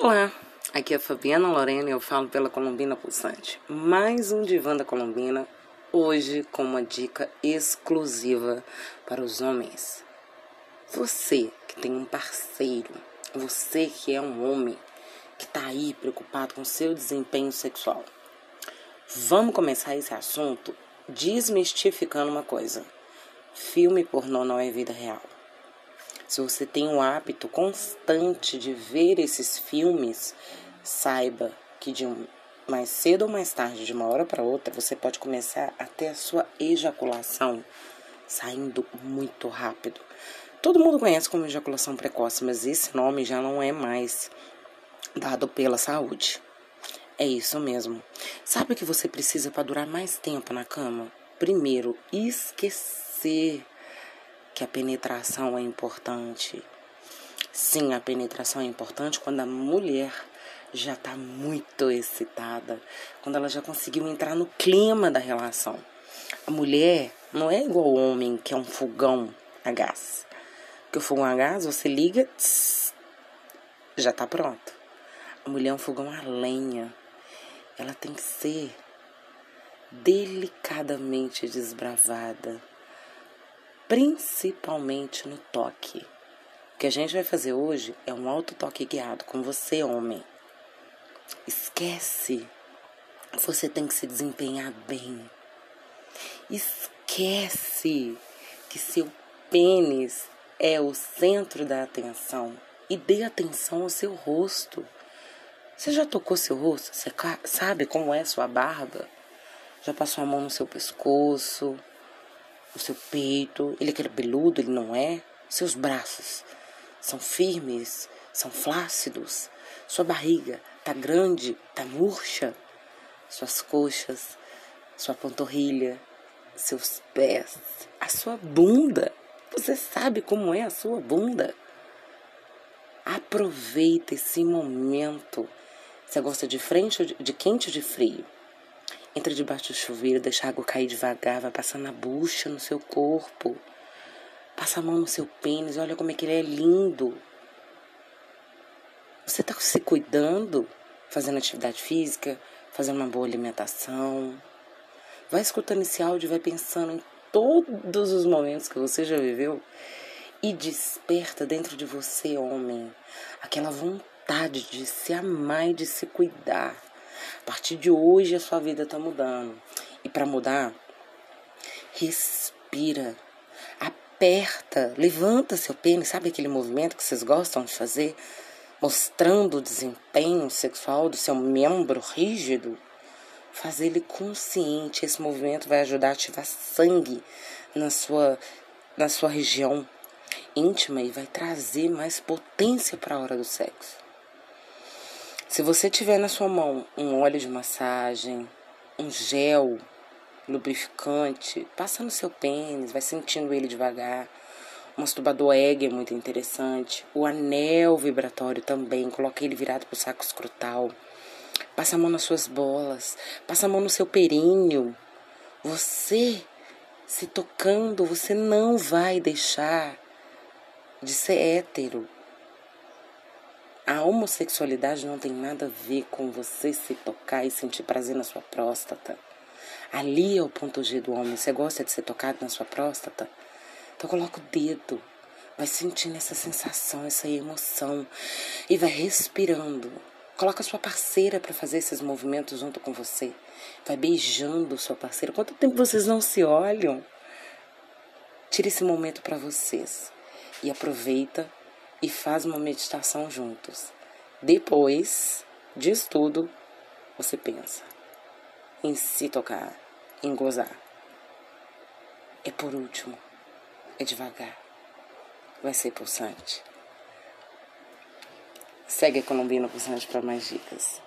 Olá, aqui é a Fabiana Lorena e eu falo pela Colombina Pulsante. Mais um Divã da Colombina, hoje com uma dica exclusiva para os homens. Você que tem um parceiro, você que é um homem que está aí preocupado com seu desempenho sexual. Vamos começar esse assunto desmistificando uma coisa. Filme pornô não é vida real. Se você tem um hábito constante de ver esses filmes, saiba que de um, mais cedo ou mais tarde, de uma hora para outra, você pode começar a ter a sua ejaculação saindo muito rápido. Todo mundo conhece como ejaculação precoce, mas esse nome já não é mais dado pela saúde. É isso mesmo. Sabe o que você precisa para durar mais tempo na cama? Primeiro, esquecer que a penetração é importante. Sim, a penetração é importante quando a mulher já está muito excitada, quando ela já conseguiu entrar no clima da relação. A mulher não é igual ao homem, que é um fogão a gás. Porque o fogão a gás, você liga, tss, já está pronto. A mulher é um fogão a lenha. Ela tem que ser delicadamente desbravada principalmente no toque. O que a gente vai fazer hoje é um auto toque guiado com você, homem. Esquece. Você tem que se desempenhar bem. Esquece que seu pênis é o centro da atenção e dê atenção ao seu rosto. Você já tocou seu rosto? Você sabe como é sua barba? Já passou a mão no seu pescoço? O seu peito, ele é cabeludo, ele não é. Seus braços são firmes, são flácidos. Sua barriga tá grande, tá murcha. Suas coxas, sua panturrilha, seus pés, a sua bunda. Você sabe como é a sua bunda? Aproveita esse momento. Você gosta de frente, de quente ou de frio? Entra debaixo do chuveiro, deixa a água cair devagar, vai passando na bucha, no seu corpo. Passa a mão no seu pênis, olha como é que ele é lindo. Você está se cuidando, fazendo atividade física, fazendo uma boa alimentação. Vai escutando esse áudio, vai pensando em todos os momentos que você já viveu e desperta dentro de você, homem, aquela vontade de se amar e de se cuidar. A partir de hoje a sua vida está mudando. E para mudar, respira, aperta, levanta seu pênis, sabe aquele movimento que vocês gostam de fazer? Mostrando o desempenho sexual do seu membro rígido. Fazer ele consciente. Esse movimento vai ajudar a ativar sangue na sua, na sua região íntima e vai trazer mais potência para a hora do sexo. Se você tiver na sua mão um óleo de massagem, um gel lubrificante, passa no seu pênis, vai sentindo ele devagar. O masturbador egg é muito interessante. O anel vibratório também, coloque ele virado para o saco escrotal. Passa a mão nas suas bolas, passa a mão no seu períneo. Você se tocando, você não vai deixar de ser hétero. A homossexualidade não tem nada a ver com você se tocar e sentir prazer na sua próstata. Ali é o ponto G do homem. Você gosta de ser tocado na sua próstata? Então coloca o dedo. Vai sentindo essa sensação, essa emoção. E vai respirando. Coloca a sua parceira para fazer esses movimentos junto com você. Vai beijando sua parceira. Quanto tempo vocês não se olham? Tire esse momento para vocês. E aproveita e faz uma meditação juntos. Depois disso tudo, você pensa em se tocar, em gozar. E por último, é devagar. Vai ser pulsante. Segue a Colombina Pulsante para mais dicas.